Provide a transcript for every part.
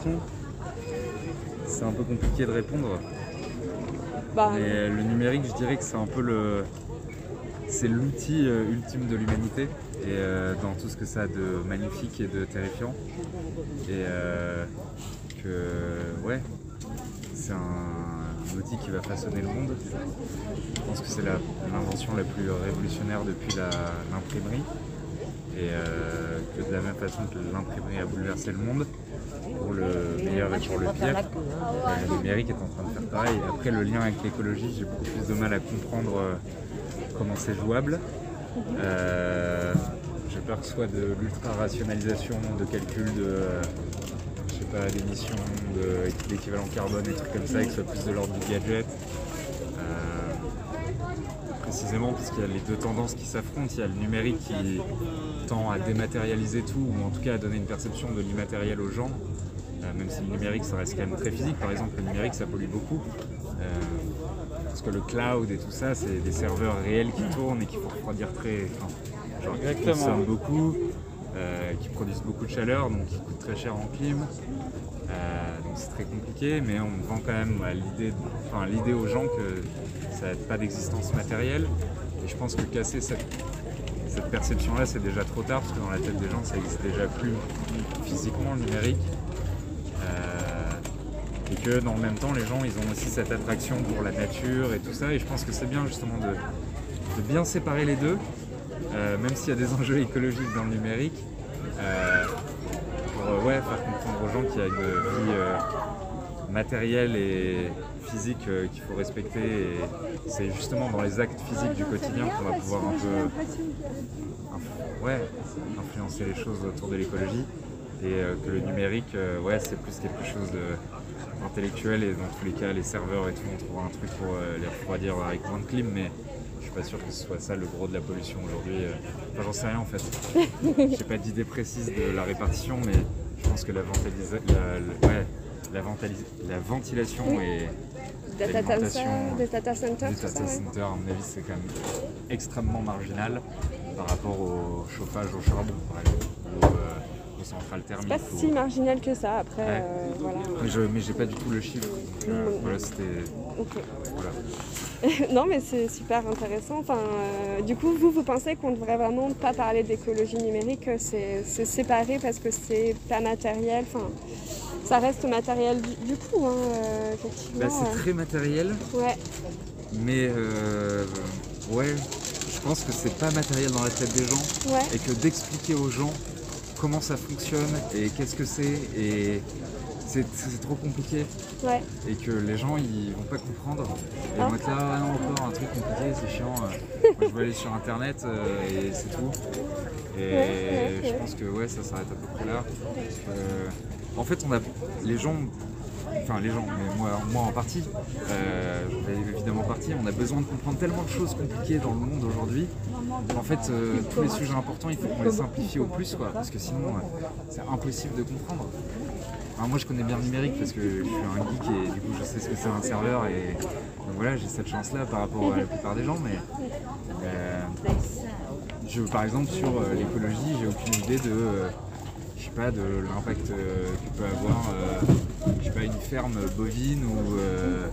question. C'est un peu compliqué de répondre. Bah, Mais le numérique, je dirais que c'est un peu le. C'est l'outil euh, ultime de l'humanité et euh, dans tout ce que ça a de magnifique et de terrifiant. Et euh, que, ouais, c'est un, un outil qui va façonner le monde. Je pense que c'est l'invention la, plus révolutionnaire depuis l'imprimerie. Et euh, que de la même façon que l'imprimerie a bouleversé le monde, pour le meilleur et pour le pire, euh, le numérique est en train de faire pareil. Après, le lien avec l'écologie, j'ai beaucoup plus de mal à comprendre euh, comment c'est jouable. Euh, je perçois de l'ultra-rationalisation, de calcul de, je sais pas, d'équivalent carbone, des trucs comme ça, et que ce soit plus de l'ordre du gadget. Précisément parce qu'il y a les deux tendances qui s'affrontent. Il y a le numérique qui tend à dématérialiser tout, ou en tout cas à donner une perception de l'immatériel aux gens. Euh, même si le numérique ça reste quand même très physique, par exemple le numérique ça pollue beaucoup. Euh, parce que le cloud et tout ça, c'est des serveurs réels qui tournent et qui font refroidir très. enfin, genre qui consomment beaucoup, euh, qui produisent beaucoup de chaleur, donc qui coûtent très cher en clim. Euh, donc c'est très compliqué, mais on vend quand même l'idée, enfin, l'idée aux gens que ça n'a pas d'existence matérielle. Et je pense que casser cette, cette perception-là, c'est déjà trop tard, parce que dans la tête des gens, ça n'existe déjà plus physiquement, le numérique. Et que dans le même temps, les gens, ils ont aussi cette attraction pour la nature et tout ça. Et je pense que c'est bien justement de, bien séparer les deux, euh, même s'il y a des enjeux écologiques dans le numérique. euh, pour euh, ouais, faire comprendre aux gens qu'il y a une vie matérielle et physique qu'il faut respecter. Et c'est justement dans les actes physiques du quotidien qu'on va pouvoir un peu ouais, influencer les choses autour de l'écologie. Et que le numérique, ouais, c'est plus quelque chose de intellectuel et dans tous les cas les serveurs et tout on trouvera un truc pour euh, les refroidir avec moins de clim mais je suis pas sûr que ce soit ça le gros de la pollution aujourd'hui. euh. Enfin j'en sais rien en fait. J'ai pas d'idée précise de la répartition mais je pense que la, ventilisa- la, ouais, la, ventilation et Data center, data ça, ouais. centers, à mon avis c'est quand même extrêmement marginal par rapport au chauffage au charbon par exemple euh, thermiques. Pas ou- si marginal que ça, après, Ouais. euh, voilà. mais je mais j'ai pas du tout le chiffre. donc, euh, voilà, c'était. Voilà. non, mais c'est super intéressant. Enfin, euh, du coup, vous, vous pensez qu'on devrait vraiment pas parler d'écologie numérique, que c'est séparé parce que c'est pas matériel. Enfin, ça reste matériel du, du coup, hein, effectivement. Bah, c'est très matériel, Ouais, mais ouais, je pense que c'est pas matériel dans la tête des gens ouais, et que d'expliquer aux gens comment ça fonctionne et qu'est-ce que c'est et c'est trop compliqué. Ouais. et que les gens ils vont pas comprendre. Et ils Ah. vont être là ah non encore un truc compliqué c'est chiant euh, je vais aller sur internet euh, et c'est tout. Et Ouais, ouais, je pense que ouais ça s'arrête à peu près là. Euh, en fait on a les gens enfin les gens mais moi, en partie euh, évidemment on a besoin de comprendre tellement de choses compliquées dans le monde aujourd'hui. En fait euh, tous les sujets importants il faut qu'on les simplifie au plus quoi parce que sinon euh, c'est impossible de comprendre. Moi je connais bien le numérique parce que je suis un geek et du coup je sais ce que c'est un serveur et donc voilà j'ai cette chance là par rapport à la plupart des gens mais je, par exemple sur l'écologie j'ai aucune idée de pas de l'impact que peut avoir je sais pas une ferme bovine ou euh,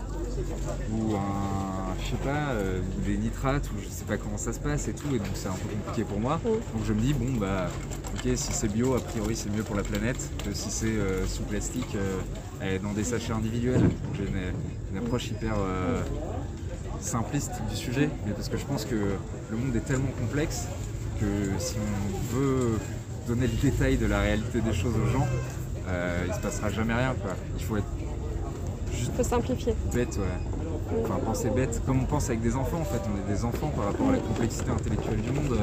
ou un je sais pas euh, des nitrates ou je sais pas comment ça se passe et tout et donc c'est un peu compliqué pour moi. Donc je me dis bon bah ok si c'est bio a priori c'est mieux pour la planète que si c'est euh, sous plastique dans des sachets individuels. Donc j'ai une, une approche hyper simpliste du sujet mais parce que je pense que le monde est tellement complexe que si on veut donner le détail de la réalité des choses aux gens euh, il se passera jamais rien quoi il faut être juste faut simplifier. bête, ouais. Enfin, penser bête, comme on pense avec des enfants en fait, on est des enfants par rapport à la complexité intellectuelle du monde.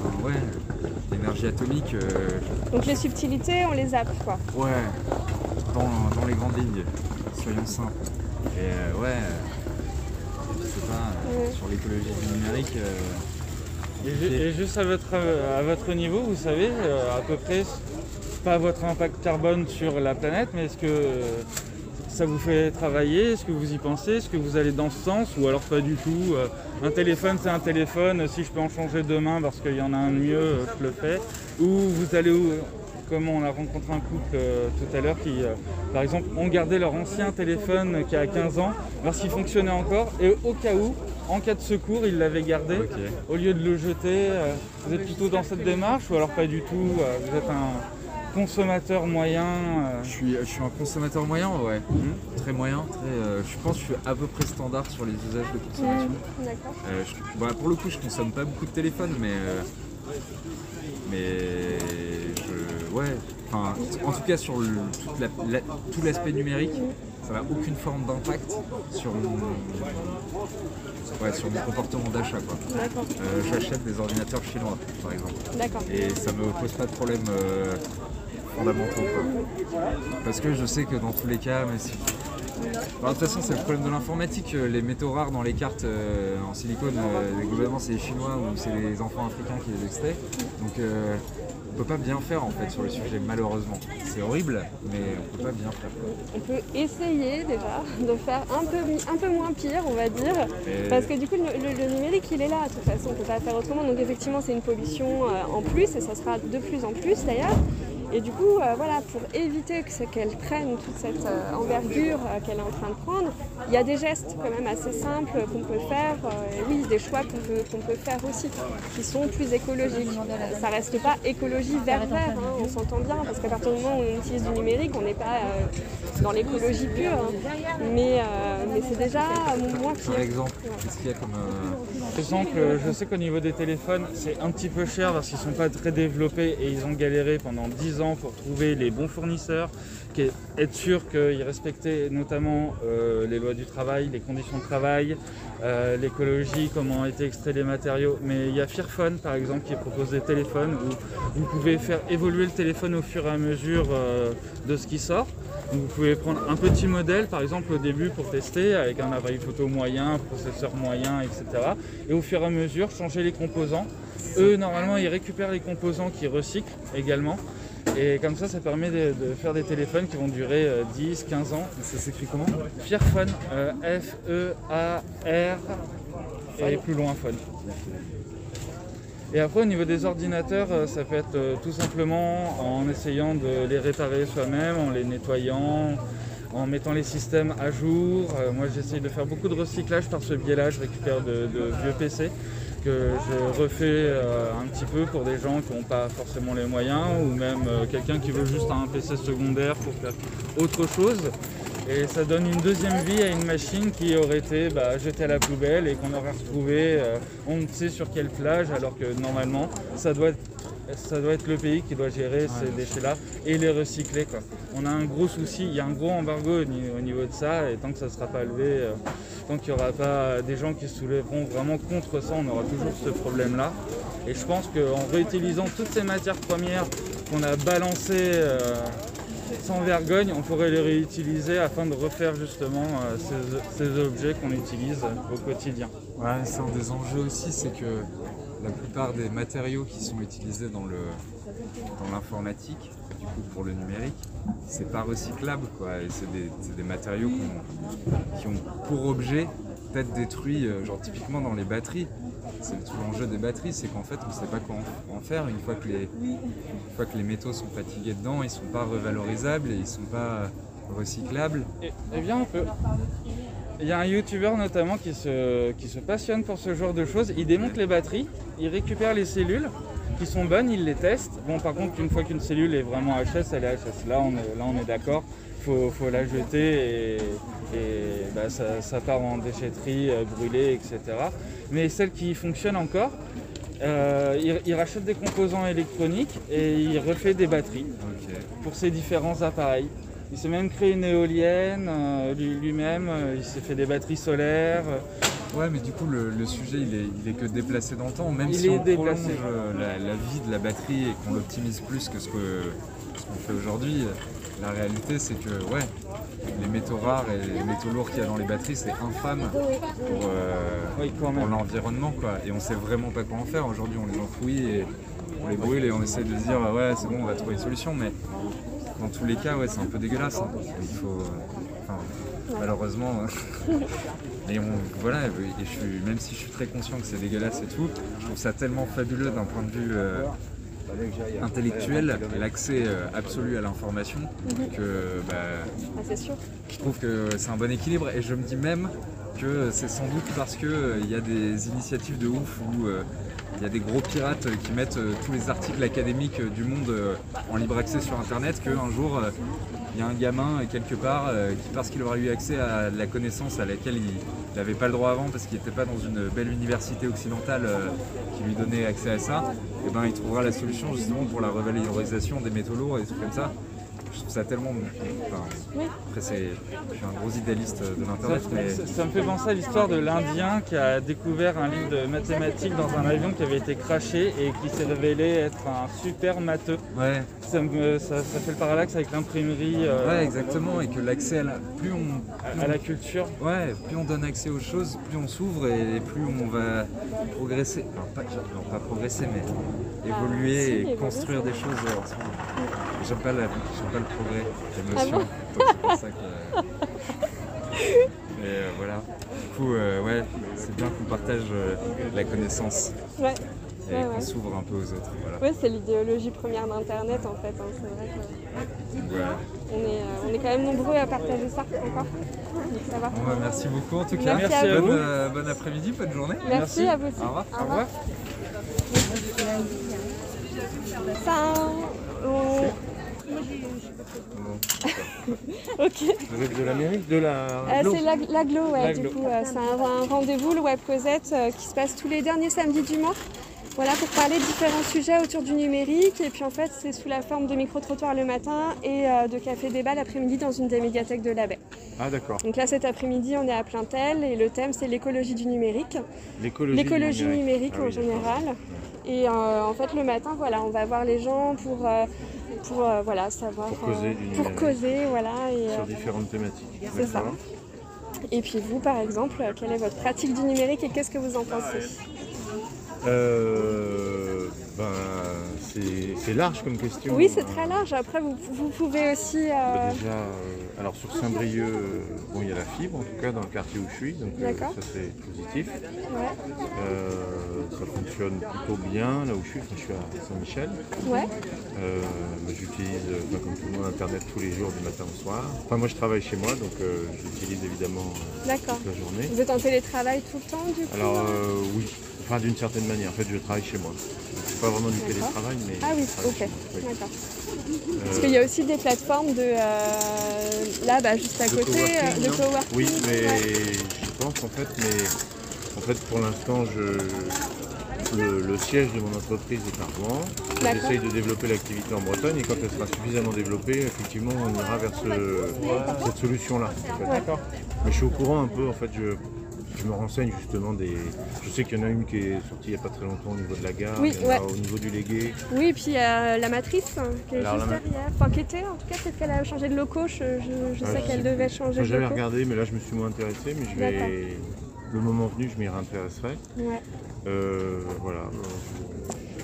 Enfin, ouais, l'énergie atomique, euh, Donc les subtilités, on les zappe, quoi. ouais, dans, dans les grandes lignes, soyons simples. Et euh, ouais, euh, je sais pas, euh, Ouais. sur l'écologie du numérique, euh, Et, ju- et juste à votre, à votre niveau, vous savez euh, à peu près, pas votre impact carbone sur la planète, mais est-ce que euh, ça vous fait travailler? Est-ce que vous y pensez? Est-ce que vous allez dans ce sens Ou alors pas du tout? Euh, Un téléphone, c'est un téléphone. Si je peux en changer demain parce qu'il y en a un mieux, euh, je le fais. Ou vous allez au- comme on a rencontré un couple euh, tout à l'heure qui, euh, par exemple, ont gardé leur ancien téléphone qui a 15 ans, voir s'il fonctionnait encore, et au cas où, en cas de secours, ils l'avaient gardé, au lieu de le jeter. euh, vous êtes plutôt dans cette démarche ou alors pas du tout Vous êtes un consommateur moyen euh, Je suis, je suis un consommateur moyen, ouais. Mhm. Très moyen. Très, euh, je pense que je suis à peu près standard sur les usages de consommation. Mmh, D'accord. Euh, bah, pour le coup, je consomme pas beaucoup de téléphone, mais. euh, mais. Je, ouais. Enfin, en tout cas, sur le, toute la- la- tout l'aspect numérique, ça n'a aucune forme d'impact sur mon. Ouais, sur mon comportement d'achat, quoi. D'accord. Euh, J'achète des ordinateurs chinois, par exemple. D'accord. Et ça me pose pas de problème euh, fondamentaux. Quoi. Parce que je sais que dans tous les cas, mais si. Enfin, de toute façon, c'est le problème de l'informatique. euh, Les métaux rares dans les cartes euh, en silicone, euh, globalement, c'est les Chinois ou c'est les enfants africains qui les extraient. Donc, euh, on peut pas bien faire en fait sur le sujet, malheureusement. C'est horrible, mais on peut pas bien faire. On peut essayer déjà de faire un peu, un peu moins pire, on va dire. Parce que du coup, le, le- le numérique, il est là, de toute façon, on ne peut pas faire autrement. Donc effectivement, c'est une pollution en plus, et ça sera de plus en plus d'ailleurs. Et du coup, euh, voilà, pour éviter que c'est- qu'elle prenne toute cette euh, envergure euh, qu'elle est en train de prendre, il y a des gestes quand même assez simples qu'on peut faire, euh, et oui, des choix qu'on peut, qu'on peut faire aussi, qui sont plus écologiques. Ça reste pas écologie vert vert, hein, on s'entend bien, parce qu'à partir du moment où on utilise du numérique, on n'est pas euh, dans l'écologie pure, hein. mais, euh, mais c'est déjà moins pire. Par exemple, qu'est-ce qu'il y a comme. euh, Par exemple, euh, je sais qu'au niveau des téléphones, c'est un petit peu cher parce qu'ils sont pas très développés et ils ont galéré pendant 10 pour trouver les bons fournisseurs, être sûr qu'ils respectaient notamment euh, les lois du travail, les conditions de travail, euh, l'écologie, comment ont été extraits les matériaux. Mais il y a Fearphone par exemple qui propose des téléphones où vous pouvez faire évoluer le téléphone au fur et à mesure euh, de ce qui sort. Vous pouvez prendre un petit modèle, par exemple au début pour tester, avec un appareil photo moyen, un processeur moyen, etc. Et au fur et à mesure, changer les composants. Eux, normalement, ils récupèrent les composants qu'ils recyclent également. Et comme ça, ça permet de, de faire des téléphones qui vont durer euh, 10, 15 ans. Ça s'écrit comment Fearphone, euh, F-E-A-R, et plus loin phone. Et après, au niveau des ordinateurs, euh, ça peut être euh, tout simplement en essayant de les réparer soi-même, en les nettoyant, en mettant les systèmes à jour. Euh, moi, j'essaye de faire beaucoup de recyclage par ce biais-là. Je récupère de, de vieux PC que je refais euh, un petit peu pour des gens qui n'ont pas forcément les moyens ou même euh, quelqu'un qui veut juste un PC secondaire pour faire autre chose. Et ça donne une deuxième vie à une machine qui aurait été bah, jetée à la poubelle et qu'on aurait retrouvé euh, on ne sait sur quelle plage alors que normalement ça doit être, ça doit être le pays qui doit gérer ces déchets-là et les recycler. Quoi. On a un gros souci, il y a un gros embargo au niveau de ça et tant que ça ne sera pas levé, euh, tant qu'il n'y aura pas des gens qui se soulèveront vraiment contre ça, on aura toujours ce problème-là. Et je pense qu'en réutilisant toutes ces matières premières qu'on a balancées euh, sans vergogne, on pourrait les réutiliser afin de refaire justement euh, ces, ces objets qu'on utilise au quotidien. Ouais, c'est un des enjeux aussi, c'est que la plupart des matériaux qui sont utilisés dans le dans l'informatique, du coup pour le numérique, c'est pas recyclable quoi. Et c'est des, des matériaux qui ont pour objet d'être détruits, euh, genre typiquement dans les batteries. C'est tout l'enjeu des batteries, c'est qu'en fait on sait pas quoi en, faire une fois que les une fois que les métaux sont fatigués dedans, ils sont pas revalorisables et ils sont pas recyclables. Et- Eh bien, on peut. Il y a un youtubeur notamment qui se, qui se passionne pour ce genre de choses. Il démonte les batteries, il récupère les cellules qui sont bonnes, il les teste. Bon, par contre, une fois qu'une cellule est vraiment HS, elle est HS. Là, on est, là, on est d'accord. Faut, faut la jeter et, et bah, ça, ça part en déchetterie, euh, brûlée, etc. Mais celle qui fonctionne encore, euh, il, il rachète des composants électroniques et il refait des batteries pour ses différents appareils. Il s'est même créé une éolienne euh, lui- lui-même, euh, il s'est fait des batteries solaires. Ouais, mais du coup, le, le sujet, il est, il est que déplacé dans le temps. Même Il si on prolonge euh, la, la vie de la batterie et qu'on l'optimise plus que ce qu'on fait aujourd'hui, la réalité, c'est que ouais, les métaux rares et les métaux lourds qu'il y a dans les batteries, c'est infâme pour, euh, Oui, pour l'environnement. quoi. Et on sait vraiment pas quoi en faire. Aujourd'hui, on les enfouit et on les brûle et on essaie de se dire ouais, c'est bon, on va trouver une solution. Mais dans tous les cas, ouais, c'est un peu dégueulasse. hein. Il faut. euh, malheureusement. euh, Et on, voilà, et je suis, même si je suis très conscient que c'est dégueulasse et tout, je trouve ça tellement fabuleux d'un point de vue euh, intellectuel et l'accès euh, absolu à l'information Mhm. que bah, Ah, je trouve que c'est un bon équilibre et je me dis même que c'est sans doute parce qu'il y a des initiatives de ouf où euh, il y a des gros pirates qui mettent euh, tous les articles académiques euh, du monde euh, en libre accès sur internet qu'un jour euh, il y a un gamin euh, quelque part euh, qui parce qu'il aura eu accès à la connaissance à laquelle il n'avait pas le droit avant parce qu'il n'était pas dans une belle université occidentale euh, qui lui donnait accès à ça, et ben il trouvera la solution justement pour la revalorisation des métaux lourds et des trucs comme ça. Je trouve ça tellement. enfin, Oui. après, c'est, je suis un gros idéaliste de l'internet, mais Ça, ça me fait penser à l'histoire de l'Indien qui a découvert un livre de mathématiques dans un avion qui avait été craché et qui s'est révélé être un super matheux. ouais, Ça, me- ça- ça fait le parallaxe avec l'imprimerie euh, ouais, exactement, et que l'accès à la, plus on, à, à la culture. ouais, plus on donne accès aux choses, plus on s'ouvre et plus on va progresser. Pas, non, pas progresser, mais évoluer Ah, si, et évoluer, construire des choses ensemble. J'aime pas, la, pas le progrès, Ah l'émotion. donc c'est pour ça que. Et euh, voilà. Du coup, euh, ouais, c'est bien qu'on partage euh, la connaissance Ouais. et Ouais, qu'on ouais. s'ouvre un peu aux autres. Voilà. Ouais, c'est l'idéologie première d'Internet en fait. hein. C'est vrai qu'on Donc, voilà. est, euh, on est quand même nombreux à partager ça encore. Donc ça va. Bon, bah, merci beaucoup en tout cas. Merci à bonne, vous. euh, bon après-midi, bonne journée. Merci, Merci. à vous aussi. Au revoir. Au revoir. Ça, on- ok. Vous êtes de l'Amérique De la. Euh, c'est l'ag- l'aglo, ouais, du coup, euh, c'est un, un rendez-vous, le Web Cosette, euh, qui se passe tous les derniers samedis du mois. Voilà, pour parler de différents sujets autour du numérique. Et puis en fait, c'est sous la forme de micro-trottoirs le matin et de café-débat l'après-midi dans une des médiathèques de la baie. Ah, d'accord. Donc là, cet après-midi, on est à Plaintel et le thème, c'est l'écologie du numérique. L'écologie. Du numérique Ah en oui, général. Et en fait, le matin, voilà, on va voir les gens pour, pour euh, voilà, savoir. Pour causer euh, du pour numérique. causer, voilà. Et, Sur euh, différentes thématiques. C'est ça. Et puis vous, par exemple, quelle est votre pratique du numérique et qu'est-ce que vous en pensez? Euh, ben, c'est large comme question. Oui, c'est Euh, très large. Après, vous, vous pouvez aussi. bah, déjà, euh, alors sur Saint-Brieuc, bon, il y a la fibre en tout cas dans le quartier où je suis, donc ça c'est positif. ouais, ça fonctionne plutôt bien là où je suis, enfin, je suis à Saint-Michel. ouais, Euh, J'utilise, euh, enfin, comme tout le monde, Internet tous les jours du matin au soir. Enfin, moi je travaille chez moi, donc euh, j'utilise évidemment d'accord. toute la journée. Vous êtes en télétravail tout le temps, du coup? Alors euh, oui, enfin d'une certaine manière. En fait, je travaille chez moi. C'est pas vraiment du télétravail, mais. Ah oui, je ok, oui. d'accord. Parce qu'il y a aussi des plateformes de. là, bah, juste à de côté, de coworking. Oui, mais ouais. j'y pense en fait, mais en fait pour l'instant je. Le, le siège de mon entreprise est à Rouen. J'essaye de développer l'activité en Bretagne et quand elle sera suffisamment développée, effectivement, on ira vers ce- cette solution-là. en fait. D'accord. Mais je suis au courant un peu, en fait, je, je me renseigne justement des. Je sais qu'il y en a une qui est sortie il n'y a pas très longtemps au niveau de la gare, Oui, il y en a ouais. au niveau du légué. Oui, et puis euh, la matrice, hein, qui est Alors, juste la ma- derrière. Enfin, qui était, en tout cas, peut-être qu'elle a changé de locaux. Je, je- je Ah, sais qu'elle devait changer J'avais regardé, mais là je me suis moins intéressé, mais je vais. Le moment venu, je m'y réintéresserai. Ouais. Euh, voilà.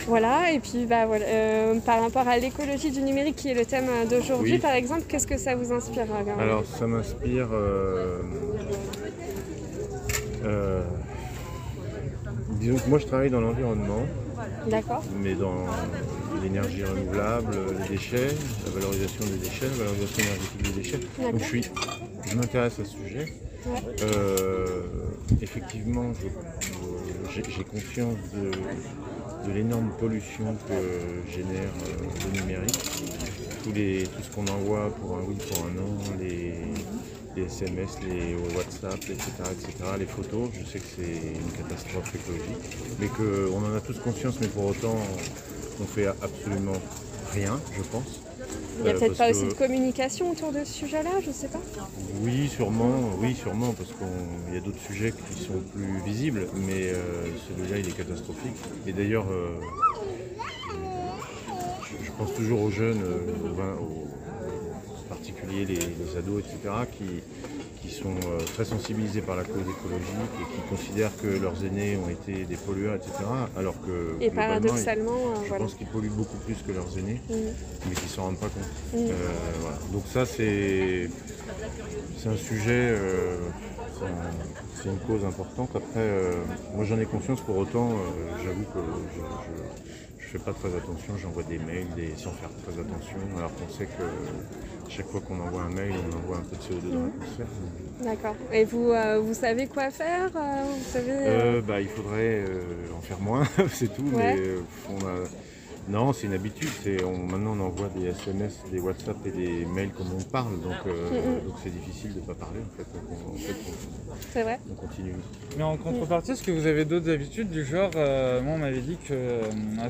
Voilà, et puis bah, voilà, euh, par rapport à l'écologie du numérique qui est le thème euh, d'aujourd'hui, Oui. par exemple, qu'est-ce que ça vous inspire Alors, ça m'inspire. euh, disons que moi, je travaille dans l'environnement, D'accord, mais dans l'énergie renouvelable, les déchets, la valorisation des déchets, la valorisation énergétique des déchets. Donc, je, suis, je m'intéresse à ce sujet. Euh, effectivement, je- j'ai conscience de, l'énorme pollution que génère euh, le numérique. Tout ce qu'on envoie pour un oui, pour un non, les, les SMS, les WhatsApp, etc., etc., les photos, je sais que c'est une catastrophe écologique, mais qu'on en a tous conscience, mais pour autant, on fait absolument rien, je pense. Il n'y a Euh, peut-être pas aussi que- de communication autour de ce sujet-là, je sais pas. oui, sûrement, oui, sûrement, parce qu'il y a d'autres sujets qui sont plus visibles, mais euh, celui-là, il est catastrophique. Et d'ailleurs, euh, je, je pense toujours aux jeunes, aux, aux- en particulier les, les ados, etc., qui, qui sont euh, très sensibilisés par la cause écologique et qui considèrent que leurs aînés ont été des pollueurs, etc., alors que Et paradoxalement, euh, je voilà. pense qu'ils polluent beaucoup plus que leurs aînés Mm. mais qui s'en rendent pas compte. Mm. Euh, voilà. Donc ça c'est c'est un sujet, euh, c'est un- c'est une cause importante. Après, euh, moi j'en ai conscience pour autant, j'avoue que je fais pas très attention, j'envoie des mails des- sans faire très attention, alors qu'on sait que chaque fois qu'on envoie un mail, on envoie un peu de CO2 dans l'atmosphère. D'accord. Et vous, euh, vous savez quoi faire euh, Vous savez euh, Euh, bah, il faudrait en faire moins, c'est tout. Ouais. Mais on a... non, c'est une habitude. C'est on, maintenant, on envoie des SMS, des WhatsApp et des mails comme on parle, donc euh, Mm, donc c'est difficile de ne pas parler en fait. Donc, on, en fait, C'est vrai on, on continue. Mais en contrepartie, est-ce que vous avez d'autres habitudes du genre, euh, moi on m'avait dit que euh,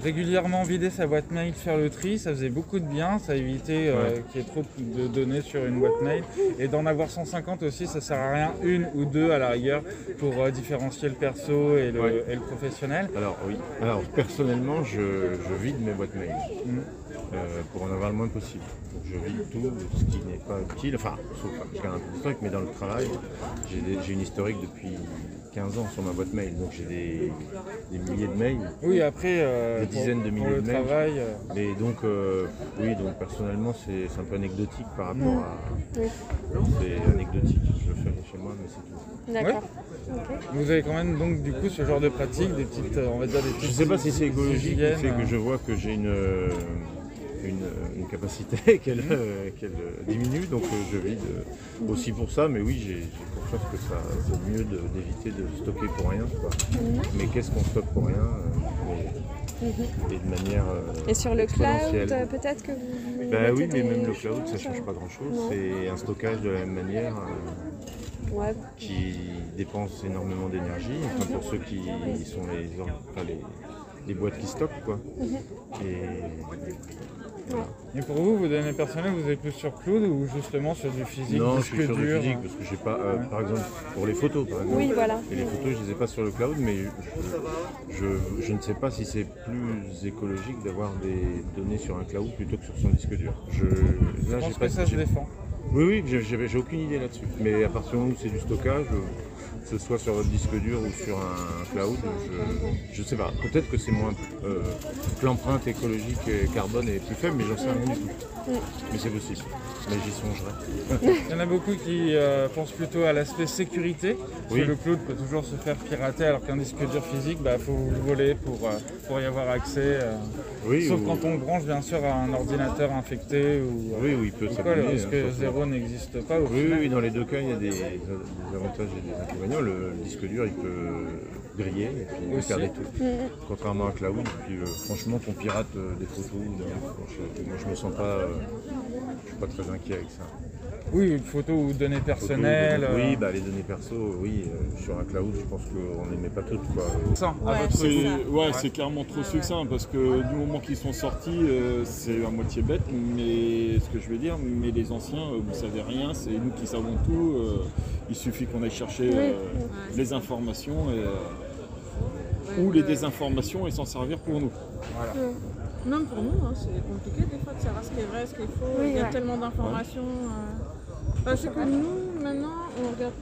régulièrement vider sa boîte mail, faire le tri, ça faisait beaucoup de bien, ça évitait euh, Ouais. qu'il y ait trop de données sur une boîte mail. Et d'en avoir 150 aussi, ça sert à rien, une ou deux à la rigueur, pour euh, différencier le perso et le, Ouais. et le professionnel. Alors oui. Alors personnellement, je, je vide mes boîtes mail Mm. euh, pour en avoir le moins possible. Donc, je vide tout ce qui n'est pas utile. Enfin, sauf garde un peu d'historique, mais dans le travail, j'ai j'ai une historique depuis 15 ans sur ma boîte mail. Donc j'ai des, des milliers de mails. Oui, après, euh, Des pour- dizaines de pour milliers le de mails. travail, euh, Mais donc, euh, oui, donc personnellement, c'est un peu anecdotique par rapport à. Oui. C'est anecdotique, je le fais chez moi, mais c'est tout. D'accord. Vous avez quand même donc du coup ce genre de pratique, des petites, euh, on va dire des Je petites sais pas si c'est écologique, c'est que euh, je vois que j'ai une, euh, une, une capacité qu'elle euh, euh, diminue, donc euh, je vide euh, aussi pour ça, mais oui, j'ai confiance que ça c'est mieux d'éviter de stocker pour rien. quoi. Mais qu'est-ce qu'on stocke pour rien euh, mais- Et de manière. euh, Et sur le cloud, euh, peut-être que vous. Bah oui, mais même le cloud, ça choses, change pas grand-chose. Non. C'est un stockage de la même manière euh, Ouais. qui dépense énormément d'énergie. Enfin, pour ceux qui sont les, enfin, les, les boîtes qui stockent, quoi. Et Et pour vous, vos données personnelles, vous êtes plus sur cloud ou justement sur du physique, non, je disque suis sur du dur physique parce que j'ai pas, euh, par exemple, pour les photos, par exemple. Oui, voilà. Et les photos, je les ai pas sur le cloud, mais je, je- je ne sais pas si c'est plus écologique d'avoir des données sur un cloud plutôt que sur son disque dur. Je, Je là, j'ai pense pas, que ça se défend. Oui, oui, j'ai aucune idée là-dessus. Mais à partir du moment où c'est du stockage, euh, que ce soit sur votre disque dur ou sur un cloud, je, je sais pas. Peut-être que c'est moins. euh, que l'empreinte écologique et carbone est plus faible, mais j'en sais rien du tout. Mais c'est possible. Mais j'y songerai. Il y en a beaucoup qui euh, pensent plutôt à l'aspect sécurité. Parce Oui. que le cloud peut toujours se faire pirater alors qu'un disque dur physique, il faut le voler pour, euh, pour y avoir accès. euh. Oui, Sauf ou- quand on le branche bien sûr à un ordinateur infecté ou, euh, Oui, oui, il peut ou quoi, le risque hein, zéro n'existe pas au Oui, oui, final. oui, dans les deux cas, il y a des, des avantages et des inconvénients. Le, le disque dur, il peut griller et puis Aussi. perdre tout. Contrairement à cloud, puis euh, franchement, qu'on pirate euh, des photos, des- je- moi je me sens pas, euh, je suis pas très inquiet avec ça. Oui, une photo ou données personnelles. euh, Oui, bah, les données perso, oui, euh, sur un cloud, je pense qu'on les met pas toutes. Quoi. à Ouais, votre c'est ouais, c'est carrément trop succinct parce que du moment qu'ils sont sortis, euh, c'est à moitié bête, mais ce que je veux dire, mais les anciens, euh, vous savez rien, c'est nous qui savons tout. euh, il suffit qu'on aille chercher euh, les informations et, euh, ou les désinformations et s'en servir pour nous. Même pour nous, hein, c'est compliqué des fois de savoir ce qui est vrai, ce qui est faux. Oui, Il y a ouais. tellement d'informations. Parce que nous, maintenant, on regarde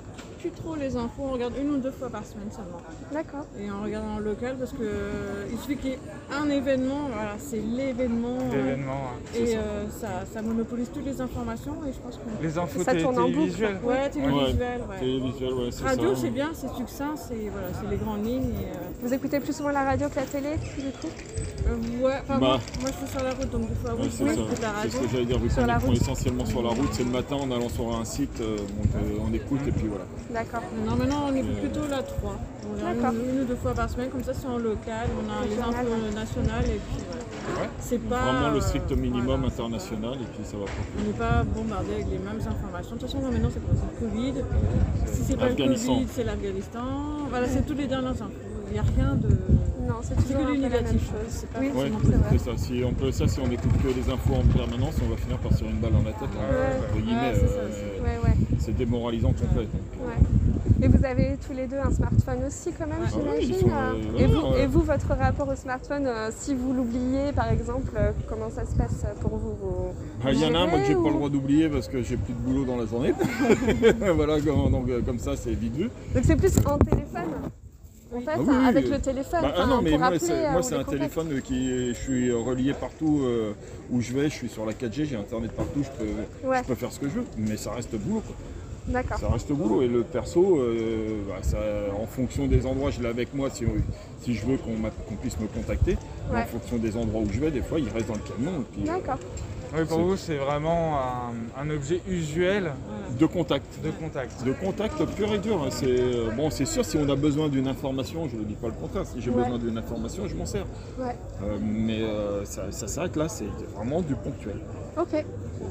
plus trop les infos, on regarde une ou deux fois par semaine seulement. D'accord. Et on regarde en local parce que euh, il suffit qu'il y ait un événement, voilà, c'est l'événement. L'événement. hein. et euh, ça, ça monopolise toutes les informations et je pense que. Les infos Ça tourne en boucle. télévisuelles. Ouais, télévisuel, ouais. Télévisuel, ouais, c'est Radio, c'est bien, c'est succinct, c'est voilà, les grandes lignes. Et, euh, Vous écoutez plus souvent la radio que la télé, du coup euh, ouais, enfin, Bah. moi, moi, je suis sur la route, donc des fois, oui, c'est oui, la C'est radio. ce que j'allais dire, vu Sur qu'on la est- essentiellement sur la route, c'est le matin en allant sur un site, euh, euh, on écoute et puis voilà. D'accord. Non, maintenant on est plutôt là trois. On regarde D'accord. une, une ou deux fois par semaine, comme ça c'est en local, on a les infos nationales et puis voilà. Ouais. C'est pas. Vraiment le strict minimum voilà. international et puis ça va pas. On n'est pas bombardé avec les mêmes informations. De toute façon, là, maintenant c'est C'est le Covid. Si c'est pas le Covid, c'est l'Afghanistan. Voilà, c'est toutes les dernières infos. Il n'y a rien de. Non, c'est C'est toujours que un du peu la même négatif. chose. C'est pas Oui, Ouais, c'est ça. Si on peut ça, si on écoute que les infos en permanence, on va finir par se tirer une balle dans la tête. Ouais. c'est euh, démoralisant complet. Et vous avez tous les deux un smartphone aussi, quand même. Ah oui, j'imagine. euh, et, vous, ouais. et vous, votre rapport au smartphone, euh, si vous l'oubliez, par exemple, euh, comment ça se passe pour vous vous- Ah, Il y en a un, moi, que j'ai Ou- pas le droit d'oublier parce que j'ai plus de boulot dans la journée. voilà, comme, donc, euh, comme ça, c'est vite vu. Donc c'est plus en téléphone en fait, Ah oui, hein, oui, avec le téléphone, Bah, ah non, mais pour moi, c'est, un contacts. téléphone qui je suis relié partout euh, où je vais. Je suis sur la 4G, j'ai internet partout. Je peux, Ouais. je peux faire ce que je veux, mais ça reste boulot. Quoi. D'accord. Ça reste boulot. Et le perso, euh, bah, ça, en fonction des endroits, je l'ai avec moi si, si je veux qu'on, puisse me contacter. En fonction des endroits où je vais, des fois, il reste dans le camion. euh, D'accord. Oui, pour vous, c'est vraiment un, un objet usuel de contact. de contact. De contact pur et dur. hein. C'est euh, bon, c'est sûr si on a besoin d'une information, je ne dis pas le contraire. Si j'ai Ouais. besoin d'une information, je m'en sers. Ouais. Euh, mais euh, ça, ça s'arrête là. C'est vraiment du ponctuel. Ok.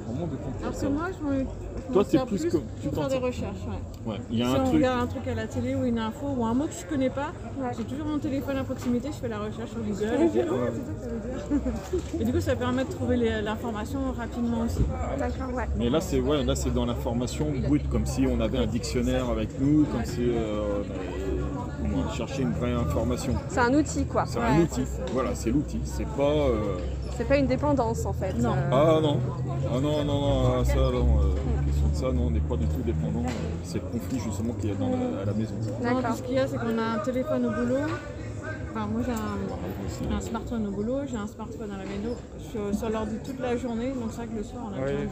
Vraiment du ponctuel. Alors que moi, je Toi, sers plus plus comme- tu pour t'en faire des recherches. ouais. Ouais. Il y a si un on truc. regarde un truc à la télé ou une info ou un mot que je connais pas, Ouais. j'ai toujours mon téléphone à proximité, je fais la recherche sur Google. et Ah, c'est ça que ça veut dire. Et du coup, ça permet de trouver l'information rapidement aussi. D'accord, ouais. Mais là, c'est ouais, là, c'est dans l'information brute, comme si on avait un dictionnaire avec nous, comme si euh, on, avait- on cherchait une vraie information. C'est un outil, quoi. C'est un outil. Voilà, c'est l'outil. C'est pas. euh, C'est pas une dépendance, en fait. Non. Euh, Ah non, ah non, non, non, ah, ça, non. De ça, non, on n'est pas du tout dépendant. euh, C'est le conflit justement qu'il y a dans la- à la maison. Non, tout ce qu'il y a, c'est qu'on a un téléphone au boulot. Enfin, moi, j'ai un, un smartphone au boulot, j'ai un smartphone à la maison. Je suis sur l'ordi toute la journée, donc c'est vrai que le soir, on a besoin de.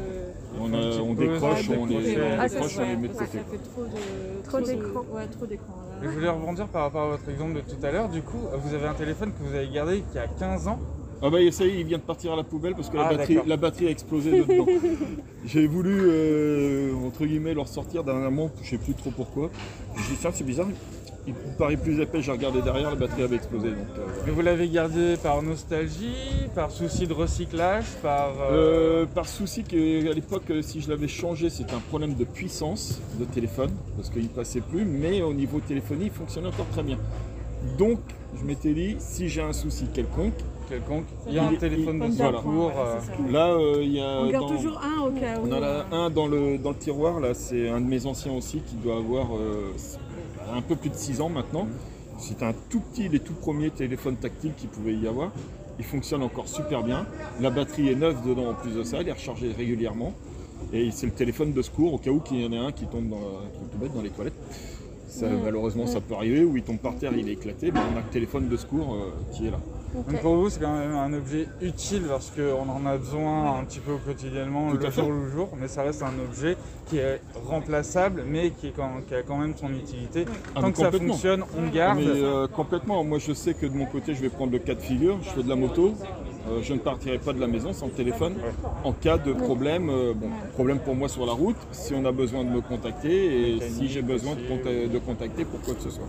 On, a- décroche, ouais, on les, on Ah, décroche, ça. on les met de Ouais, côté. ça fait trop de. Trop de- d'écran. Ouais, trop je voulais rebondir par rapport à votre exemple de tout à l'heure. Du coup, vous avez un téléphone que vous avez gardé qui a 15 ans. Ah bah ça y est, il vient de partir à la poubelle parce que la, Ah, batterie, d'accord. la batterie a explosé dedans. J'ai voulu, euh, entre guillemets, le ressortir dernièrement, je sais plus trop pourquoi. Je me dis tiens c'est bizarre, il paraît plus épais, j'ai regardé derrière, la batterie avait explosé. Donc, euh, voilà. Mais vous l'avez gardé par nostalgie, par souci de recyclage, par. euh, par souci qu'à l'époque, si je l'avais changé, c'était un problème de puissance de téléphone, parce qu'il ne passait plus, mais au niveau téléphonie, il fonctionnait encore très bien. Donc, je m'étais dit, si j'ai un souci quelconque, quelconque. Il y a un Il- téléphone de il- secours. Euh, là, euh, il y a... On garde dans- toujours un au cas où. On en a un dans le, dans le tiroir, là, c'est un de mes anciens aussi qui doit avoir euh, un peu plus de 6 ans maintenant. C'est un tout petit, les tout premiers téléphones tactiles qu'il pouvait y avoir. Il fonctionne encore super bien. La batterie est neuve dedans en plus de ça, elle est rechargée régulièrement. Et c'est le téléphone de secours au cas où qu'il y en ait un qui tombe dans, dans les toilettes. Ça, Malheureusement, ça peut arriver, ou il tombe par terre, il est éclaté, mais on a le téléphone de secours euh, qui est là. Donc pour vous, c'est quand même un objet utile parce qu'on en a besoin un petit peu quotidiennement, Tout le jour le jour, mais ça reste un objet qui est remplaçable, mais qui, est quand, qui a quand même son utilité. Ah, Tant que ça complètement. fonctionne, on garde. Mais euh, complètement, moi je sais que de mon côté je vais prendre le cas de figure, je fais de la moto, euh, je ne partirai pas de la maison sans le téléphone. En cas de problème, euh, bon, problème pour moi sur la route, si on a besoin de me contacter et si j'ai besoin de, conta- de contacter pour quoi que ce soit.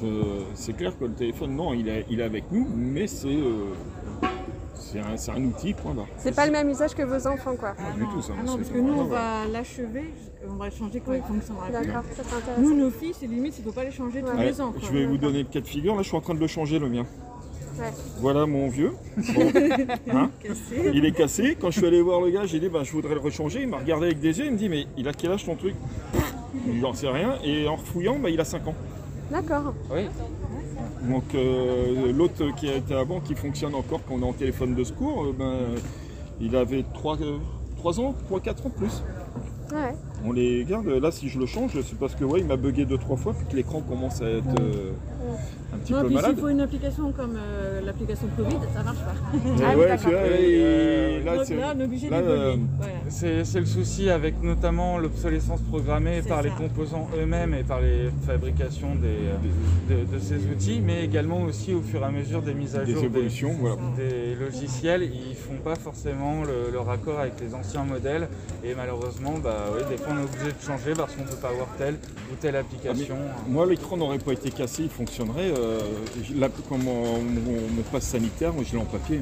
Je- C'est clair que le téléphone, non, il est, il est avec nous, mais c'est euh, c'est un, c'est un outil, point barre. C'est pas le même usage que vos enfants, quoi. Pas du tout ça. Ah non, parce que nous, on non, va l'achever, on va le changer quand il fonctionnera. D'accord, ça Nous, nos filles, c'est limite, il ne faut pas les changer tous Ouais. les ans. quoi. Je vais vous donner le cas de figure, là je suis en train de le changer le mien. Ouais. Voilà mon vieux. Bon. Hein. Il est cassé. Quand je suis allé voir le gars, j'ai dit ben, je voudrais le rechanger. Il m'a regardé avec des yeux. Il me dit mais il a quel âge ton truc? Il n'en sait rien. Et en refouillant, ben, il a 5 ans. D'accord. Oui. Donc euh, l'autre qui a été avant, qui fonctionne encore quand on est en téléphone de secours, euh, ben, il avait 3, ans, 3-4 ans de plus. Ouais. On les garde. Là, si je le change, c'est parce que ouais, il m'a bugué deux trois fois, puis que l'écran commence à être euh, un petit Non, peu puis malade. s'il faut une application comme euh, l'application Covid, ça marche pas. Ah oui, ouais, tu vois, Et, là, Donc c'est- là, on est obligé de là, euh. Voilà. C'est c'est le souci avec notamment l'obsolescence programmée C'est par les composants eux-mêmes et par les fabrications des, de, de ces outils, mais également aussi au fur et à mesure des mises à des jour des- évolutions, voilà. des logiciels, ils font pas forcément le, le raccord avec les anciens modèles et malheureusement, bah, des fois on est obligé de changer parce qu'on peut pas avoir telle ou telle application. Moi, l'écran n'aurait pas été cassé, il fonctionnerait. Euh, là, comme mon, mon- mon passe sanitaire, moi je l'ai en papier.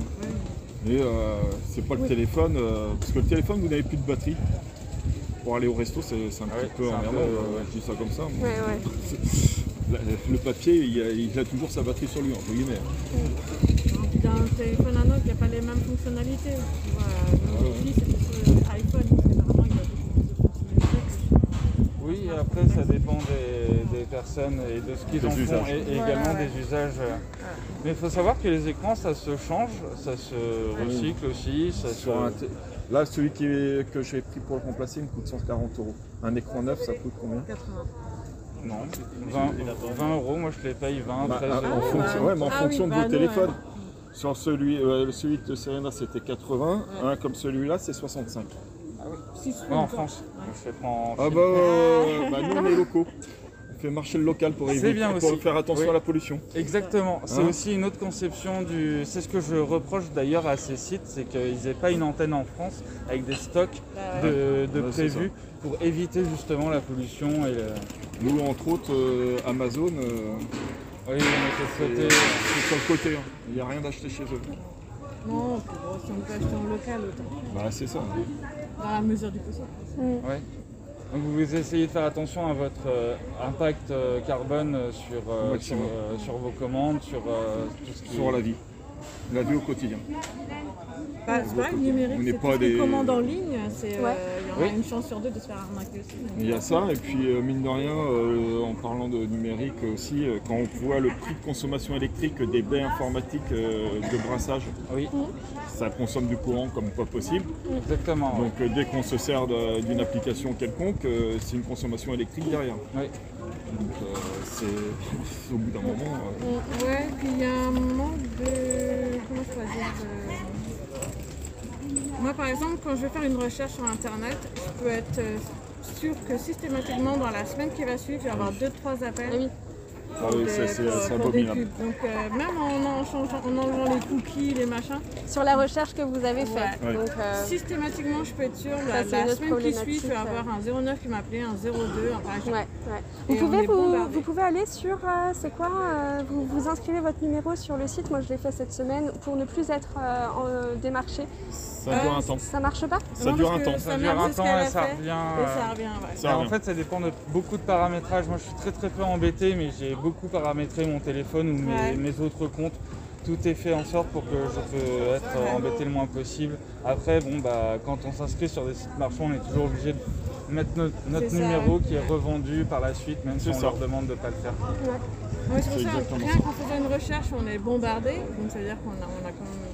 Et euh, c'est pas le Oui. téléphone, euh, parce que le téléphone, vous n'avez plus de batterie. Pour aller au resto, c'est un Ouais, petit peu emmerdant, euh, ouais. je dis ça comme ça. Ouais, Le papier, il a, il a toujours sa batterie sur lui, entre guillemets. Puis Dans un téléphone à il n'y a pas les mêmes fonctionnalités vois, nos filles, c'était sur iPhone, parce qu'apparemment, il y a beaucoup plus de fonctionnalités. que Oui, après ça dépend des, des personnes et de ce qu'ils en font et, et Ouais, également ouais. des usages. Mais il faut savoir que les écrans ça se change, ça se recycle aussi, ça se... Là, celui qui est- que j'ai pris pour le remplacer, il me coûte 140 euros. Un écran neuf, ça coûte combien 80. Non, 20, 20 euros, moi je les paye 20, Bah, 13 en euros. fonction, ouais, mais en Ah fonction oui, de bah, vos téléphones. ouais. Sur celui, euh, celui de Serena, c'était 80. Un comme celui-là, c'est 65. Ouais, en. France, en Ah bah, euh, bah, nous, on est locaux. fait marcher le local pour, éviter- bien pour aussi. faire attention Oui. à la pollution. Exactement. C'est Hein aussi une autre conception du. C'est ce que je reproche d'ailleurs à ces sites, c'est qu'ils n'aient pas une antenne en France avec des stocks de, de Ouais, prévus pour éviter justement la pollution et le... Nous, entre autres, euh, Amazon, euh, Oui, on était sauté. c'est sur le côté. hein. Il n'y a rien d'acheté chez eux. Non, si on peut acheter en local, autant. Bah, c'est ça. Dans la mesure du possible. Ouais. Donc vous essayez de faire attention à votre euh, impact euh, carbone euh, sur, euh, sur, euh, vos commandes, sur euh, tout ce qui Sur la vie. La vie au quotidien. Bah, c'est pareil, le numérique, c'est pas des- commandes en ligne. c'est, euh, Ouais. Y a Oui. une chance sur deux de se faire arnaquer aussi. donc. Il y a ça, et puis euh, mine de rien, euh, en parlant de numérique aussi, euh, quand on voit le prix de consommation électrique des baies informatiques euh, de brassage, Oui, ça consomme du courant comme pas possible. exactement. Donc euh, dès qu'on se sert d'une application quelconque, euh, c'est une consommation électrique derrière. Oui. Donc euh, c'est au bout d'un moment. euh, Ouais, puis il y a un manque de. Comment je pourrais dire de- Moi, par exemple, quand je vais faire une recherche sur Internet, je peux être euh, sûre que systématiquement, dans la semaine qui va suivre, je vais avoir 2-3 appels. Ah oui. Ah oui, ça, c'est pour- c'est pour des abominable. pubs. Donc, euh, même en, en changeant, en enlevant les cookies, les machins, Sur la recherche que vous avez faite. Ouais. Donc, euh, systématiquement, je peux être sûre, la, c'est semaine qui suit, je vais problématique, avoir un 09 qui m'a appelé, un 02, un par exemple. ouais, ouais. Vous, Et on pouvez est vous, bombardé. vous pouvez aller sur, euh, c'est quoi euh, vous, vous inscrivez votre numéro sur le site, moi je l'ai fait cette semaine, pour ne plus être euh, en- euh, démarché. Ça dure un temps. Ça marche pas? Ça Non, dure parce un que temps. Ça sa dure mère, un c'est ce temps qu'elle et a ça fait, revient. Et euh, ça revient, ouais. Ça Et en revient. fait, ça dépend de beaucoup de paramétrages. Moi, je suis très très peu embêté, mais j'ai beaucoup paramétré mon téléphone ou mes, Ouais. mes autres comptes. Tout est fait en sorte pour que je peux être embêté le moins possible. Après, bon, bah, quand on s'inscrit sur des sites marchands, on est toujours obligé de mettre notre, notre C'est ça. numéro qui est revendu par la suite, même si on ça. leur demande de ne pas le faire. Ouais, rien faisant une recherche, on est bombardé. Donc ça veut dire qu'on a, on a quand même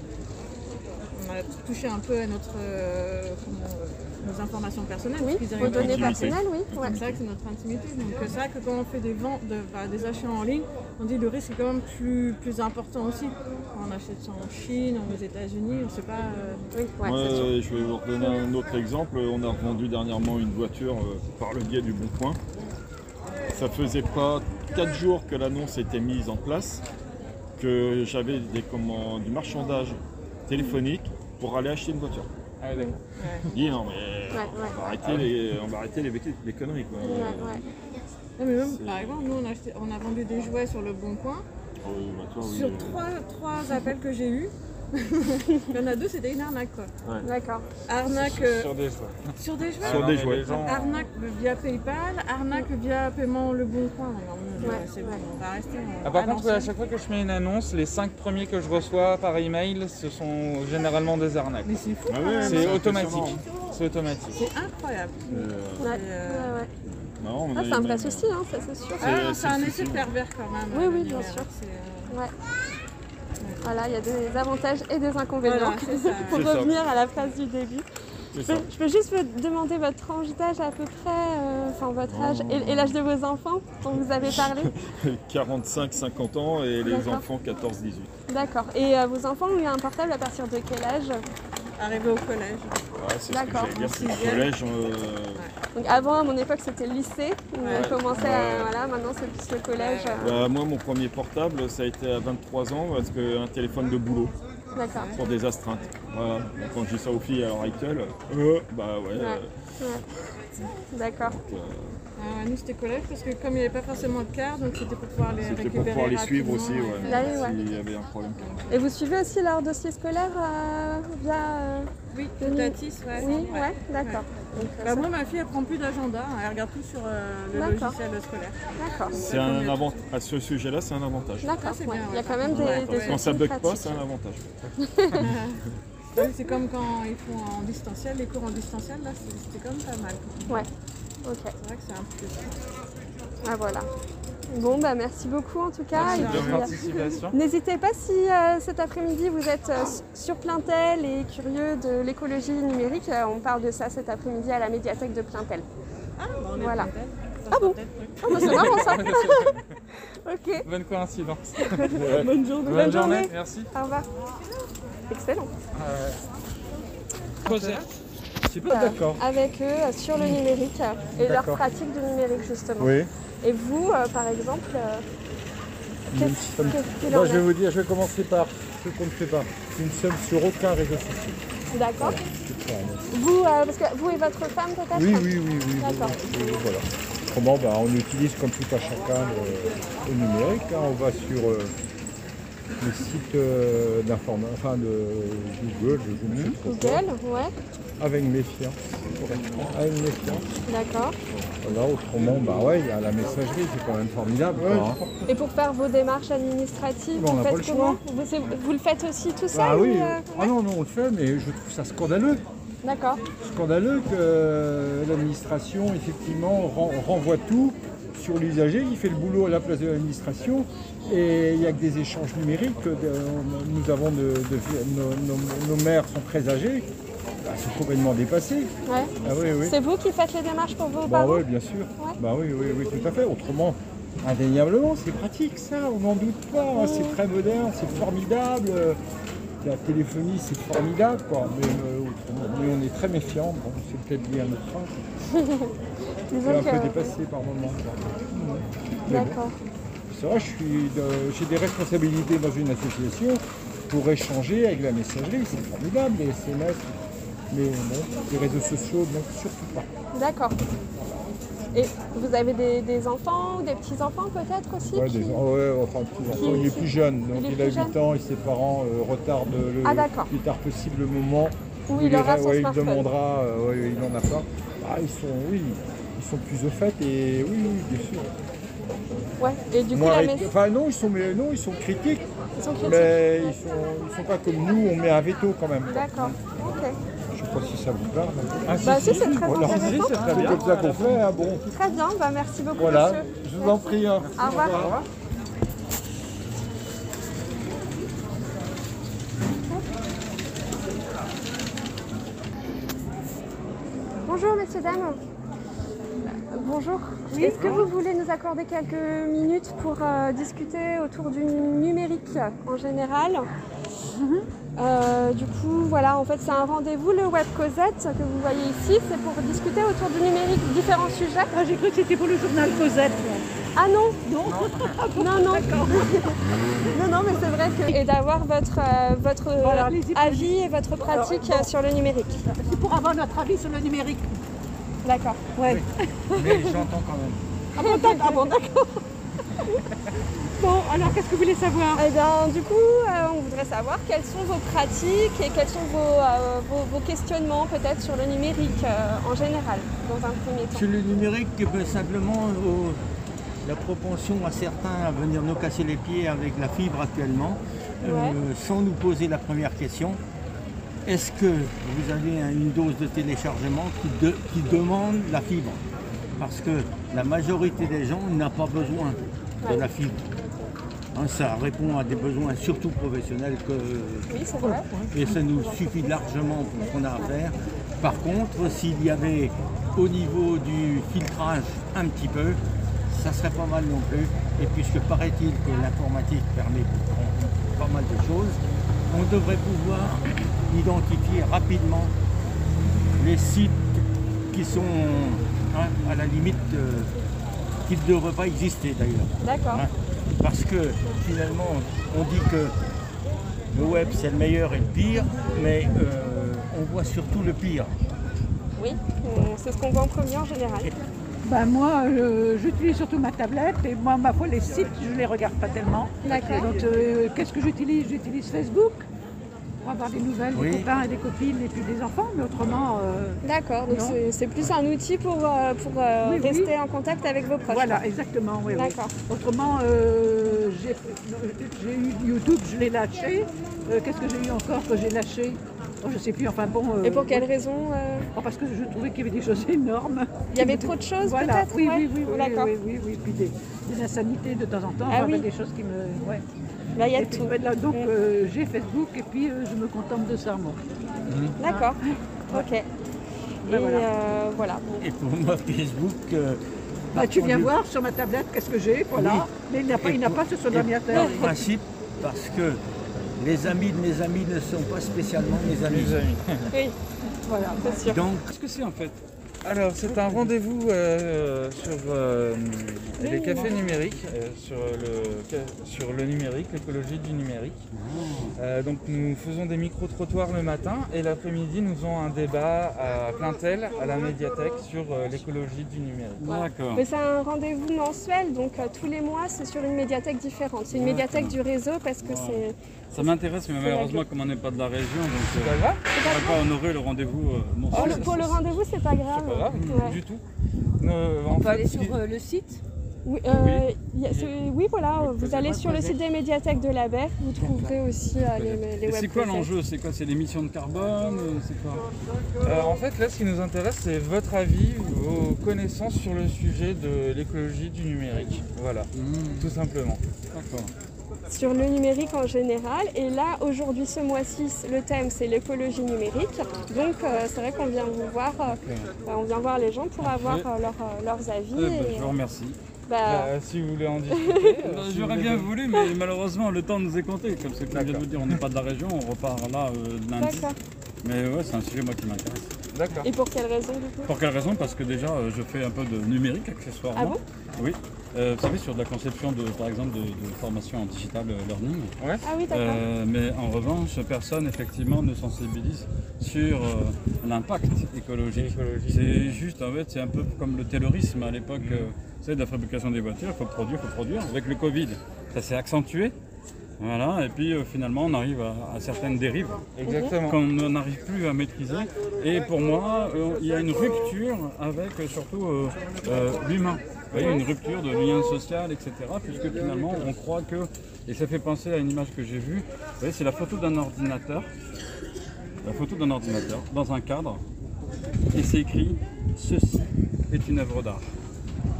on a touché un peu à notre, euh, comment, euh, nos informations personnelles. Oui, vos données personnelles, oui. ouais. C'est vrai que c'est notre intimité. Donc euh, c'est vrai que quand on fait des ventes, de, bah, des achats en ligne, on dit le risque est quand même plus, plus important aussi. Quand on achète ça en Chine, aux États-Unis, on ne sait pas. euh, Oui, ouais, je vais vous redonner un autre exemple. On a revendu dernièrement une voiture euh, par le biais du Bon Coin. Ça faisait pas 4 jours que l'annonce était mise en place, que j'avais des commandes, du marchandage téléphonique pour aller acheter une voiture. Ah ouais, d'accord. Dis non mais Ouais, on, va arrêter les, on va arrêter les, les conneries quoi. Ouais, ouais. Non, mais même, par exemple, nous on a, acheté- on a vendu des jouets sur le Bon Coin. Oh, bah, toi, oui, Sur euh, trois, trois appels que j'ai eus, il y en a deux, c'était une arnaque quoi. D'accord. Arnaque euh, Sur des choix. sur des jouets. Ah Sur non, des jouets. Arnaque via PayPal, arnaque via paiement Le Bon Coin. Alors, euh, Ouais, c'est ouais. bon, on va rester. en- Ah, par à contre, ouais, à l'ancienne. chaque fois que je mets une annonce, les 5 premiers que je reçois par email, ce sont généralement des arnaques. Mais c'est fou. Ah ouais. C'est automatique. C'est automatique. C'est incroyable. euh, Ouais, euh, ouais, ouais. non, on Ah, a c'est eu un vrai même- souci, hein, ça c'est sûr. Ah, c'est un effet pervers quand même. Oui, le oui, bien sûr. c'est, euh, Ouais. Voilà, il y a des avantages et des inconvénients. Voilà, c'est ça. Pour ça. revenir à la phrase du début. Je peux, je peux juste vous demander votre tranche d'âge à peu près, euh, enfin votre âge et, et l'âge de vos enfants dont vous avez parlé 45-50 ans et les enfants 14-18. D'accord. Et euh, vos enfants ont eu un portable à partir de quel âge? Arrivé au collège. Ouais, c'est ce que D'accord. j'allais dire, c'est le Sixième. collège. euh, Donc avant, à mon époque, c'était le lycée. où Ouais. On commençait Ouais. à... Voilà, maintenant c'est plus le collège. Ouais, euh, bah, moi, mon premier portable, ça a été à 23 ans parce qu'un téléphone de boulot D'accord. pour des astreintes. Voilà. Donc, quand je dis ça aux filles à l'heure actuelle, euh, bah ouais. Ouais. D'accord. euh, Ah, nous, c'était collège parce que comme il n'y avait pas forcément de carte, donc c'était pour pouvoir les C'était récupérer. pour pouvoir les suivre aussi, et- ouais, Là, oui, ouais. s'il y avait un problème. Et vous suivez aussi leur dossier scolaire euh, via. euh, Oui, Denis. Tatis, ouais. Oui, ouais. ouais, d'accord. Bah, moi, ma fille, elle prend plus d'agenda, hein, elle regarde tout sur euh, le logiciel scolaire. D'accord. C'est un. À ce sujet-là, c'est un avantage. D'accord. Ouais. bien, Il y a quand même des, Ouais, des. Quand ça bug pas, c'est un avantage. Oui, c'est comme quand ils font en distanciel, les cours en distanciel, là, c'était quand même pas mal. Ouais. Ok. C'est vrai que c'est un plus. Ah voilà. Bon bah merci beaucoup en tout cas. Merci Et de puis, votre euh. N'hésitez pas si euh, cet après-midi vous êtes euh, sur Plaintel et curieux de l'écologie numérique, euh, on parle de ça cet après-midi à la médiathèque de Plaintel. Ah, bah, on est Voilà. peut-être. Ah bon Ah bah, c'est marrant ça. ok. Bonne coïncidence. Bonne journée. Bonne, journée. journée. Merci. Au revoir. Excellent. Projet. Je suis pas d'accord. Avec eux euh, sur le numérique euh, et leur pratique du numérique justement. Oui. Et vous, euh, par exemple, euh, qu'est-ce somme- qu'il en je vais vous dire, je vais commencer par ce qu'on ne fait pas. Une somme sur aucun réseau social. D'accord. Vous, euh, parce que vous et votre femme peut-être Oui, oui, oui, oui. D'accord. voilà. Autrement, bah, on utilise comme tout à chacun le, le numérique. hein. On va sur euh, les sites euh, d'information, enfin de Google, je trop quoi, Google, ouais, avec méfiance. Avec méfiance. d'accord. Voilà, autrement, bah ouais, il y a la messagerie, c'est quand même formidable. quoi, hein. Et pour faire vos démarches administratives, Bon, vous faites le comment? Vous, vous le faites aussi tout seul Ah oui, ou, euh, ah non, non, on le fait, mais je trouve ça scandaleux. D'accord. scandaleux que euh, l'administration, effectivement, ren- renvoie tout sur l'usager, il fait le boulot à la place de l'administration, et il n'y a que des échanges numériques. que de- nous avons de, de- nos, nos- nos maires sont très âgés, bah, ils sont complètement dépassés. Ouais. Ah oui, oui. C'est vous qui faites les démarches pour vos Bah parents oui, bien sûr. Bah oui, oui, oui, tout à fait. Autrement, indéniablement, c'est pratique ça, on n'en doute pas. hein. C'est très moderne, c'est formidable. La téléphonie, c'est formidable, quoi. Mais, euh, mais on est très méfiants. Bon, c'est peut-être lié à notre âge. C'est un peu dépassé par moment. D'accord. c'est vrai, je suis de- j'ai des responsabilités dans une association pour échanger avec la messagerie. C'est formidable, les SMS. Mais bon, les réseaux sociaux, donc surtout pas. D'accord. Et vous avez des, des enfants ou des petits-enfants peut-être aussi Ouais, qui- des, ouais, enfin, enfant, qui- il est plus jeune, donc il a plus 8 ans et ses parents euh, retardent le Ah, plus tard possible le moment Où il aura son ouais, il demandera, euh, ouais, il en a pas. Ah, ils sont, oui, ils sont plus au fait et oui, oui, bien sûr. Ouais. Et du coup, la Enfin non, ils sont, mais, non, ils sont critiques, ils sont critiques. mais ils sont, ils sont pas comme nous, on met un veto quand même. D'accord. Ok. Je sais pas si ça vous parle. Ah, Bah si, c'est très Voilà. intéressant. c'est très C'est bien. comme ça qu'on fait, hein, bon. Très bien. Bah merci beaucoup, Voilà, monsieur. je vous en prie. hein. Au revoir. Bonjour messieurs, dames. Bonjour. Est-ce que vous voulez nous accorder quelques minutes pour euh, discuter autour du numérique en général? Euh, Du coup, voilà, en fait, c'est un rendez-vous, le Web Cosette que vous voyez ici. C'est pour discuter autour du numérique, différents sujets. Ah, j'ai cru que c'était pour le journal Cosette. Ah non Non Non, non. non, non, mais c'est vrai que. Et d'avoir votre, euh, votre euh, Voilà, avis et votre pratique Alors, sur le numérique. C'est pour avoir notre avis sur le numérique. D'accord. Ouais. Mais j'entends quand même. Ah bon, d'accord. Bon, alors qu'est-ce que vous voulez savoir? Eh bien, du coup, euh, on voudrait savoir quelles sont vos pratiques et quels sont vos, euh, vos, vos questionnements peut-être sur le numérique euh, en général, dans un premier temps. Sur le numérique, eh ben, simplement euh, la propension à certains à venir nous casser les pieds avec la fibre actuellement, euh, Ouais. sans nous poser la première question. Est-ce que vous avez un- une dose de téléchargement qui, de- qui demande la fibre? Parce que la majorité des gens n'a pas besoin de la fibre. Hein, ça répond à des besoins surtout professionnels que, Oui, c'est vrai. et ça nous suffit largement pour ce qu'on a à faire. Par contre, s'il y avait au niveau du filtrage un petit peu, ça serait pas mal non plus. Et puisque paraît-il que l'informatique permet pas mal de choses, on devrait pouvoir identifier rapidement les sites qui sont hein, à la limite euh, qui ne devraient pas exister d'ailleurs. D'accord. Hein, Parce que finalement, on dit que le web c'est le meilleur et le pire, mais euh, on voit surtout le pire. Oui, c'est ce qu'on voit en premier en général. Ben moi, j'utilise surtout ma tablette et moi, ma foi, les sites, je ne les regarde pas tellement. D'accord. Donc, euh, qu'est-ce que j'utilise? J'utilise Facebook pour avoir des nouvelles Oui. des copains et des copines et puis des enfants, mais autrement, euh, D'accord, donc c'est- plus un outil pour, euh, pour euh, oui. rester en contact avec vos proches. voilà, exactement. oui, oui. D'accord. Autrement, euh, j'ai j'ai eu YouTube, je l'ai lâché. Euh, Qu'est-ce que j'ai eu encore que j'ai lâché? Oh, Je ne sais plus, enfin bon. euh, Et pour quelle raison euh, oh, Parce que je trouvais qu'il y avait des choses énormes. Il y avait trop de choses Voilà, peut-être oui, ouais. oui, oui, oui, oui, oui, oui, puis des, des insanités de temps en temps, Ah enfin, des choses qui me... Ouais. Là, il y a Et de puis, tout. là, donc euh, j'ai Facebook et puis euh, je me contente de ça, moi. D'accord. Ok. Et Ben voilà. euh, voilà. Et pour moi, Facebook. euh, Bah, tu viens voir sur ma tablette qu'est-ce que j'ai, voilà. Oui. Mais il n'a pas, il n'a pas ce sur et l'ordinateur. Par principe, parce que les amis de mes amis ne sont pas spécialement mes amis. Mes amis. Oui, Voilà. c'est sûr. Donc, Qu'est-ce que c'est en fait? Alors, c'est un rendez-vous euh, sur euh, les cafés numériques, euh, sur, le, sur le numérique, l'écologie du numérique. Euh, donc, nous faisons des micro-trottoirs le matin et l'après-midi, nous avons un débat à Plaintel, à la médiathèque, sur euh, l'écologie du numérique. D'accord. Mais c'est un rendez-vous mensuel, donc euh, tous les mois, c'est sur une médiathèque différente. C'est une médiathèque du réseau parce que c'est. Ça m'intéresse, mais malheureusement, comme on n'est pas de la région, donc C'est euh, pas grave. on ne pas honorer le rendez-vous euh, Oh, le- pour le rendez-vous, c'est pas grave. C'est pas grave, Ouais. du tout. Euh, en On peut fait, aller sur euh, le site Oui, euh, y a oui, voilà, vous allez sur le site des médiathèques de la Berre, vous trouverez aussi euh, les, les Et web c'est quoi l'enjeu? C'est quoi? C'est l'émission de carbone? Euh, C'est quoi? Euh, en fait, là, ce qui nous intéresse, c'est votre avis, vos connaissances sur le sujet de l'écologie du numérique. Voilà, tout simplement. D'accord. Sur le numérique en général. Et là, aujourd'hui, ce mois-ci, le thème, c'est l'écologie numérique. Donc, euh, c'est vrai qu'on vient vous voir, euh, on vient voir les gens pour avoir euh, leur, euh, leurs avis. Eh ben, et, je vous remercie. bah, Bah, si vous voulez en discuter. euh, Bah, si J'aurais bien voulez- voulu, mais malheureusement, le temps nous est compté. Comme c'est comme je viens de vous dire, on n'est pas de la région, on repart là euh, lundi. D'accord. Mais ouais, c'est un sujet moi qui m'intéresse. D'accord. Et pour quelle raison, du coup? Pour quelle raison? Parce que déjà, euh, je fais un peu de numérique accessoirement. Ah bon? Oui. Euh, vous savez, sur de la conception, de, par exemple, de, de formation en digital learning. Ah oui, d'accord. Euh, mais en revanche, personne effectivement ne sensibilise sur euh, l'impact écologique. C'est juste, en fait, c'est un peu comme le terrorisme à l'époque. euh, vous savez, de la fabrication des voitures, il faut produire, il faut produire. Avec le Covid, ça s'est accentué. Voilà, et puis euh, finalement, on arrive à, à certaines dérives Exactement. qu'on n'arrive plus à maîtriser. Et pour moi, euh, il y a une rupture avec euh, surtout euh, euh, l'humain. Vous voyez, une rupture de lien social, etc. Puisque finalement, on croit que, et ça fait penser à une image que j'ai vue, vous voyez, c'est la photo d'un ordinateur, la photo d'un ordinateur dans un cadre, et c'est écrit ceci est une œuvre d'art.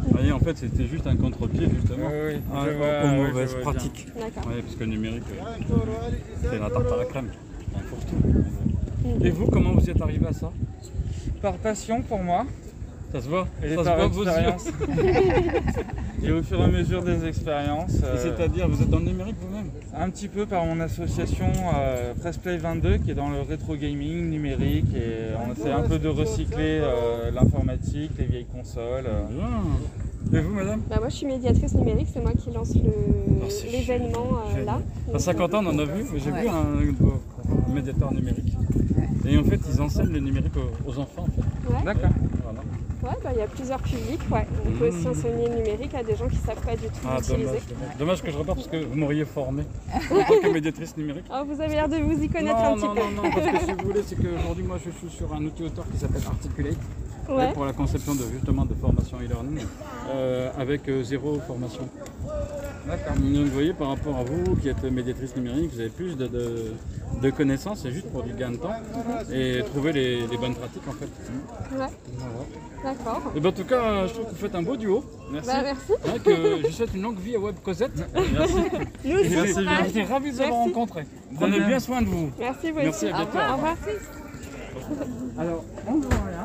Vous voyez, en fait, c'était juste un contre-pied justement Oui, oui, aux- vois, aux oui, je mauvaises bien. pratiques. D'accord. Oui, parce que le numérique, euh, c'est la tarte à la crème. Faut tout. Et vous, comment vous y êtes arrivé à ça? Par passion pour moi Ça se voit et Ça se voit vos yeux. expérience. et au fur et à mesure des expériences. Euh, C'est-à-dire, vous êtes dans le numérique vous-même Un petit peu par mon association euh, Pressplay 22 qui est dans le rétro gaming numérique et on essaie un peu de recycler euh, l'informatique, les vieilles consoles. euh. Bien. Et vous, madame Bah, moi, je suis médiatrice numérique, c'est moi qui lance le- c'est l'événement euh, là. À 50 ans, on en a vu, j'ai vu un, un médiateur numérique. Et en fait, ils enseignent le numérique aux, aux enfants. en fait. Ouais, D'accord. Ouais, bah, il y a plusieurs publics. Ouais. On peut aussi enseigner le numérique à des gens qui ne savent pas du tout Ah, l'utiliser. dommage, dommage. Que je reparte parce que vous m'auriez formé en tant que médiatrice numérique. Ah, vous avez l'air de vous y connaître non, un petit non, peu. non, non, parce que si vous voulez, c'est qu'aujourd'hui, moi, je suis sur un outil auteur qui s'appelle Articulate. Ouais. pour la conception de justement de formation e-learning euh, avec euh, zéro formation. D'accord. Donc vous voyez par rapport à vous qui êtes médiatrice numérique, vous avez plus de, de, de connaissances, c'est juste pour du gain de temps et trouver les, les bonnes pratiques en fait. Ouais. D'accord. Et ben, en tout cas, je trouve que vous faites un beau duo. Merci. Bah, merci. Ouais, que je souhaite une longue vie à Web Cosette. Merci. Nous aussi. J'étais ravi de vous avoir rencontré. Prenez bien soin de vous. Merci, vous Merci, aussi. à bientôt. Au revoir. Alors, on voit rien.